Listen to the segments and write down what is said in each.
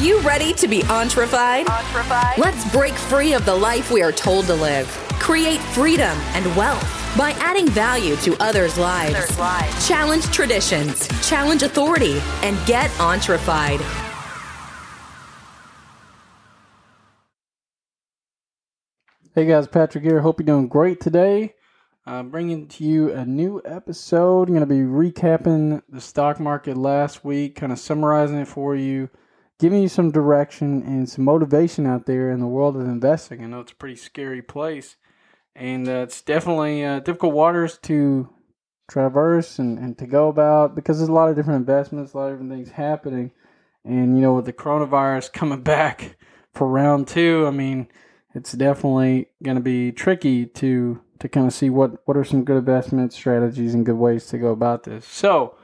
you ready to be entrefied? Let's break free of the life we are told to live. Create freedom and wealth by adding value to others' lives. Others' lives. Challenge traditions, challenge authority, and get entrefied. Hey guys, Patrick here. Hope you're doing great today. I'm bringing to you a new episode. I'm going to be recapping the stock market last week, kind of summarizing it for you, giving you some direction and some motivation out there in the world of investing. I know it's a pretty scary place, and uh, it's definitely uh, difficult waters to traverse and, and to go about because there's a lot of different investments, a lot of different things happening. And, you know, with the coronavirus coming back for round two, I mean, it's definitely going to be tricky to to kind of see what what are some good investment strategies and good ways to go about this. So,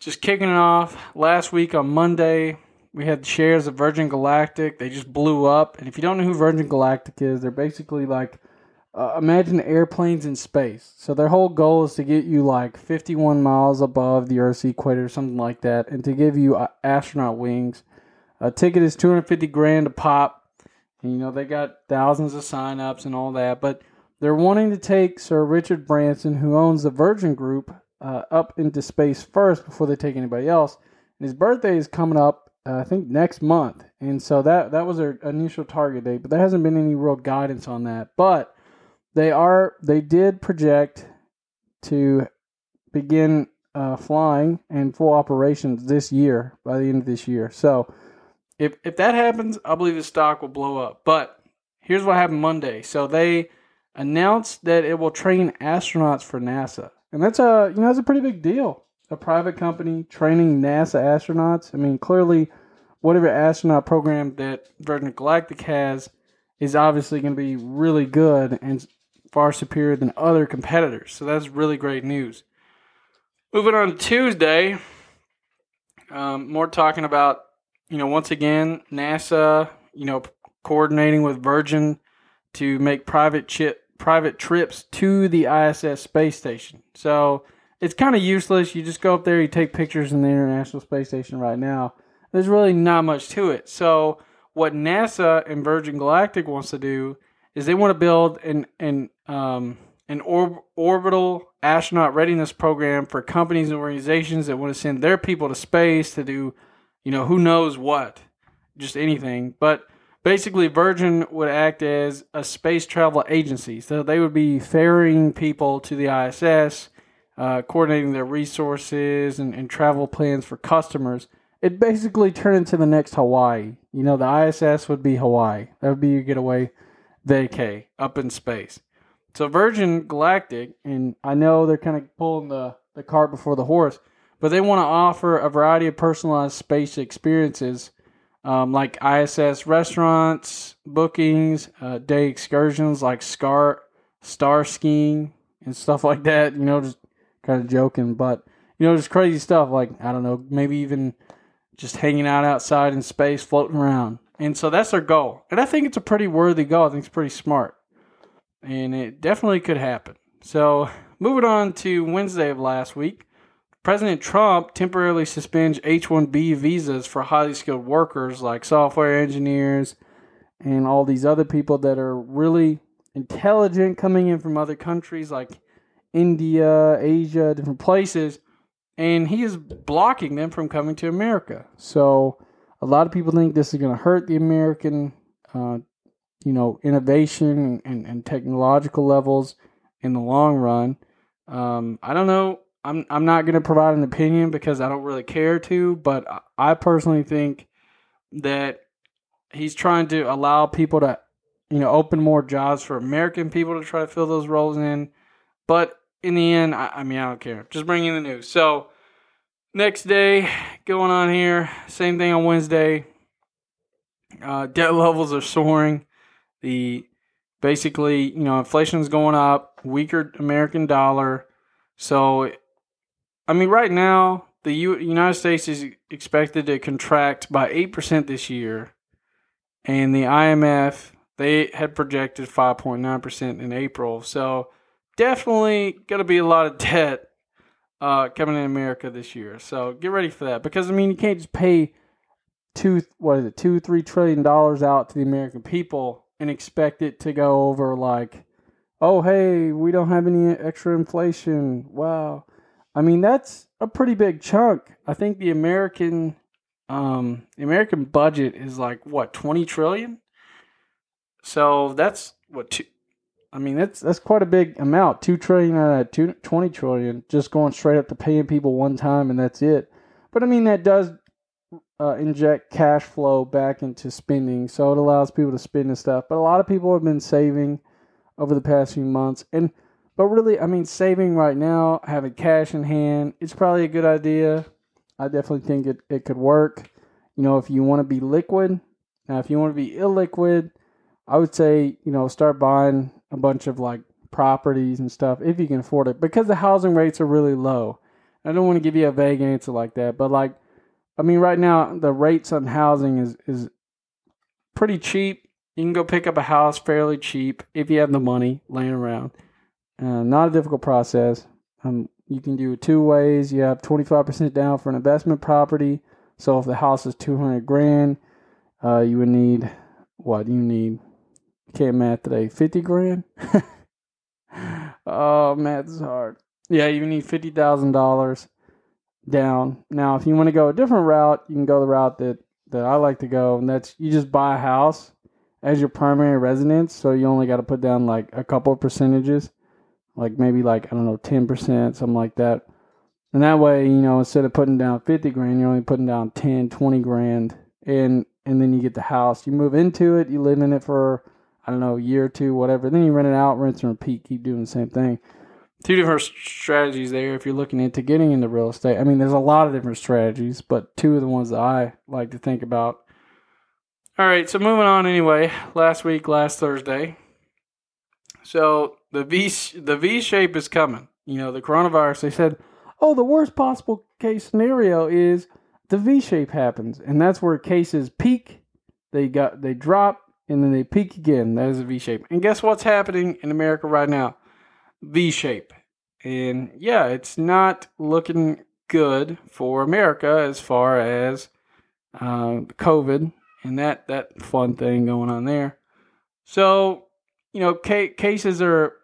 just kicking it off, last week on Monday, we had shares of Virgin Galactic. They just blew up. And if you don't know who Virgin Galactic is, they're basically like uh, imagine airplanes in space. So their whole goal is to get you like 51 miles above the Earth's equator, something like that, and to give you uh, astronaut wings. A ticket is 250 grand a pop. And, you know, they got thousands of sign-ups and all that, but they're wanting to take Sir Richard Branson, who owns the Virgin Group, uh, up into space first before they take anybody else. And his birthday is coming up, uh, I think, next month, and so that that was their initial target date. But there hasn't been any real guidance on that. But they are they did project to begin uh, flying and full operations this year by the end of this year. So if if that happens, I believe the stock will blow up. But here's what happened Monday. So they announced that it will train astronauts for NASA, and that's a you know that's a pretty big deal. A private company training NASA astronauts. I mean, clearly, whatever astronaut program that Virgin Galactic has is obviously going to be really good and far superior than other competitors. So that's really great news. Moving on to Tuesday, um, more talking about you know once again NASA you know coordinating with Virgin to make private chip private trips to the ISS space station. So it's kind of useless. You just go up there, you take pictures in the International Space Station right now. There's really not much to it. So what NASA and Virgin Galactic wants to do is they want to build an an um, an orb, orbital astronaut readiness program for companies and organizations that want to send their people to space to do, you know, who knows what, just anything. But basically Virgin would act as a space travel agency. So they would be ferrying people to the ISS, uh, coordinating their resources and, and, travel plans for customers. It basically turned into the next Hawaii. You know, the ISS would be Hawaii. That would be your getaway vacay up in space. So Virgin Galactic, and I know they're kind of pulling the, the cart before the horse, but they want to offer a variety of personalized space experiences um, like ISS restaurants, bookings, uh, day excursions like scar, star skiing and stuff like that. You know, just kind of joking, but you know, just crazy stuff like I don't know, maybe even just hanging out outside in space, floating around. And so that's their goal. And I think it's a pretty worthy goal. I think it's pretty smart. And it definitely could happen. So moving on to Wednesday of last week, President Trump temporarily suspends H 1B visas for highly skilled workers like software engineers and all these other people that are really intelligent coming in from other countries like India, Asia, different places. And he is blocking them from coming to America. So a lot of people think this is going to hurt the American, uh, you know, innovation and, and, technological levels in the long run. Um, I don't know I'm I'm not going to provide an opinion because I don't really care to, but I personally think that he's trying to allow people to, you know, open more jobs for American people to try to fill those roles in. But in the end, I, I mean, I don't care. Just bring in the news. So next day, going on here, same thing on Wednesday. Uh, debt levels are soaring. The basically, you know, inflation's going up, weaker American dollar. So I mean, right now, the U- United States is expected to contract by 8% this year, and the IMF, they had projected 5.9% in April. So, definitely going to be a lot of debt uh, coming in America this year. So, get ready for that because, I mean, you can't just pay two what is it two three trillion dollars out to the American people and expect it to go over like, oh hey, we don't have any extra inflation. Wow, I mean that's a pretty big chunk. I think the American um the American budget is like what twenty trillion. So that's what two. I mean that's that's quite a big amount. Two trillion out of two, 20 trillion just going straight up to paying people one time and that's it. But I mean that does uh, inject cash flow back into spending, so it allows people to spend and stuff. But a lot of people have been saving over the past few months, and but really, I mean, saving right now, having cash in hand, it's probably a good idea. I definitely think it, it could work. You know, if you want to be liquid, now if you want to be illiquid, I would say you know start buying a bunch of like properties and stuff if you can afford it because the housing rates are really low. I don't want to give you a vague answer like that, but like I mean, right now the rates on housing is is pretty cheap. You can go pick up a house fairly cheap if you have the money laying around. Uh, not a difficult process. Um, you can do it two ways. You have twenty five percent down for an investment property. So if the house is two hundred grand, uh, you would need what? You need can't math today. Fifty grand. oh, math is hard. Yeah, you need fifty thousand dollars down. Now, if you want to go a different route, you can go the route that that I like to go, and that's you just buy a house as your primary residence. So you only got to put down like a couple of percentages, like maybe like I don't know ten percent, something like that. And that way, you know, instead of putting down fifty grand, you're only putting down 10, 20 grand, and and then you get the house. You move into it, you live in it for I don't know year or two, whatever. Then you rent it out, rinse and repeat, keep doing the same thing two different strategies there if you're looking into getting into real estate. I mean, there's a lot of different strategies, but two of the ones that I like to think about. All right, so moving on anyway. Last week, last Thursday. So the V the V shape is coming. You know, the coronavirus. They said, oh, the worst possible case scenario is the V shape happens, and that's where cases peak. They got they drop and then they peak again. That is a V shape. And guess what's happening in America right now? V shape. And yeah, it's not looking good for America as far as uh, COVID and that, that fun thing going on there. So, you know, ca- cases are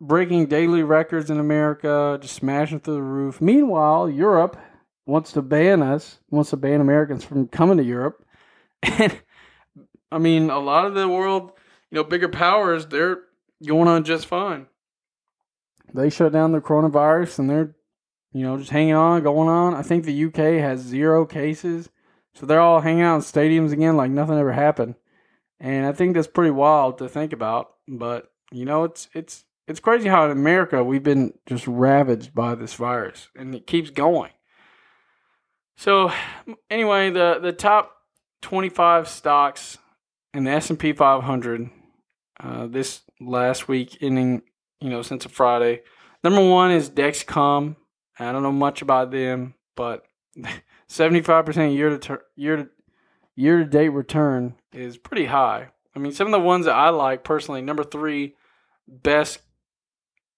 breaking daily records in America, just smashing through the roof. Meanwhile, Europe wants to ban us, wants to ban Americans from coming to Europe. And I mean, a lot of the world, you know, bigger powers, they're going on just fine they shut down the coronavirus and they're, you know, just hanging on, going on. I think the UK has zero cases. So they're all hanging out in stadiums again like nothing ever happened. And I think that's pretty wild to think about. But, you know, it's it's it's crazy how in America we've been just ravaged by this virus and it keeps going. So anyway, the the top 25 stocks in the S&P 500 uh, this last week ending you know, since a Friday. Number one is Dexcom. I don't know much about them, but 75% year to ter- year to year to date return is pretty high. I mean, some of the ones that I like personally, number 3 best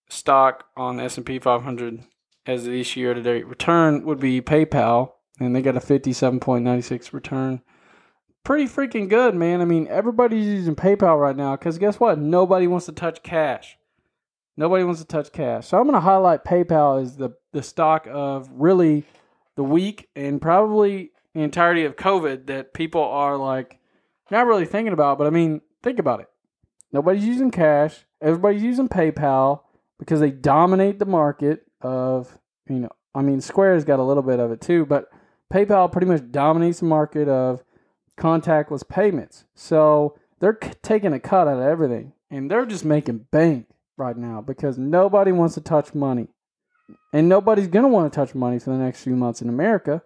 stock on the S&P 500 as of this year to date return would be PayPal and they got a 57.96 return. Pretty freaking good, man. I mean, everybody's using PayPal right now cuz guess what? Nobody wants to touch cash. Nobody wants to touch cash. So I'm going to highlight PayPal as the, the stock of really the week and probably the entirety of COVID that people are like not really thinking about. But I mean, think about it. Nobody's using cash. Everybody's using PayPal because they dominate the market of, you know, I mean, Square's got a little bit of it too, but PayPal pretty much dominates the market of contactless payments. So they're taking a cut out of everything and they're just making bank right now because nobody wants to touch money. And nobody's going to want to touch money for the next few months in America.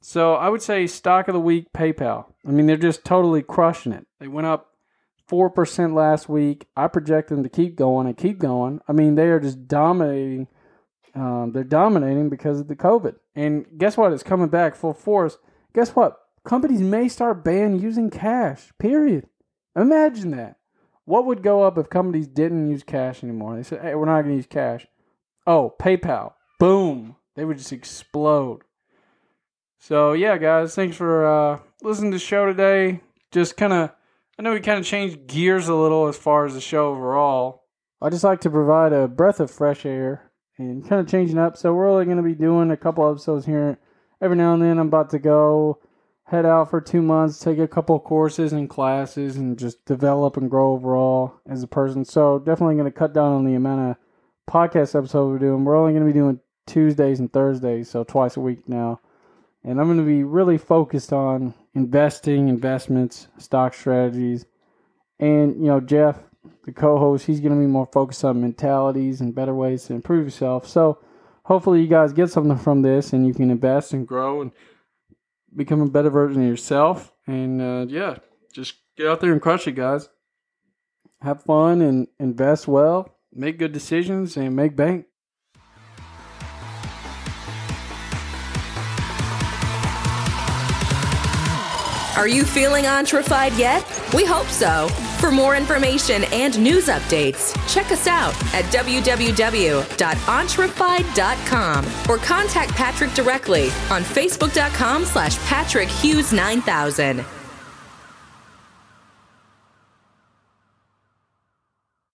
So I would say stock of the week PayPal. I mean, they're just totally crushing it. They went up 4% last week. I project them to keep going and keep going. I mean, they are just dominating. Um, they're dominating because of the COVID. And guess what? It's coming back full force. Guess what? Companies may start banning using cash, period. Imagine that. What would go up if companies didn't use cash anymore? They said, "Hey, we're not going to use cash." Oh, PayPal. Boom. They would just explode. So yeah, guys, thanks for uh, listening to the show today. Just kind of, I know we kind of changed gears a little as far as the show overall. I just like to provide a breath of fresh air and kind of changing up. So we're only going to be doing a couple episodes here every now and then. I'm about to go head out for two months, take a couple courses and classes, and just develop and grow overall as a person. So definitely going to cut down on the amount of podcast episodes we're doing. We're only going to be doing Tuesdays and Thursdays, so twice a week now. And I'm going to be really focused on investing, investments, stock strategies. And, you know, Jeff, the co host, he's going to be more focused on mentalities and better ways to improve yourself. So hopefully, you guys get something from this and you can invest and grow and become a better version of yourself. And uh, yeah, just get out there and crush it, guys. Have fun and invest well, make good decisions, and make bank. Are you feeling entrefied yet? We hope so. For more information and news updates, check us out at www.entrefied.com or contact Patrick directly on facebook.com slash Patrick Hughes 9000.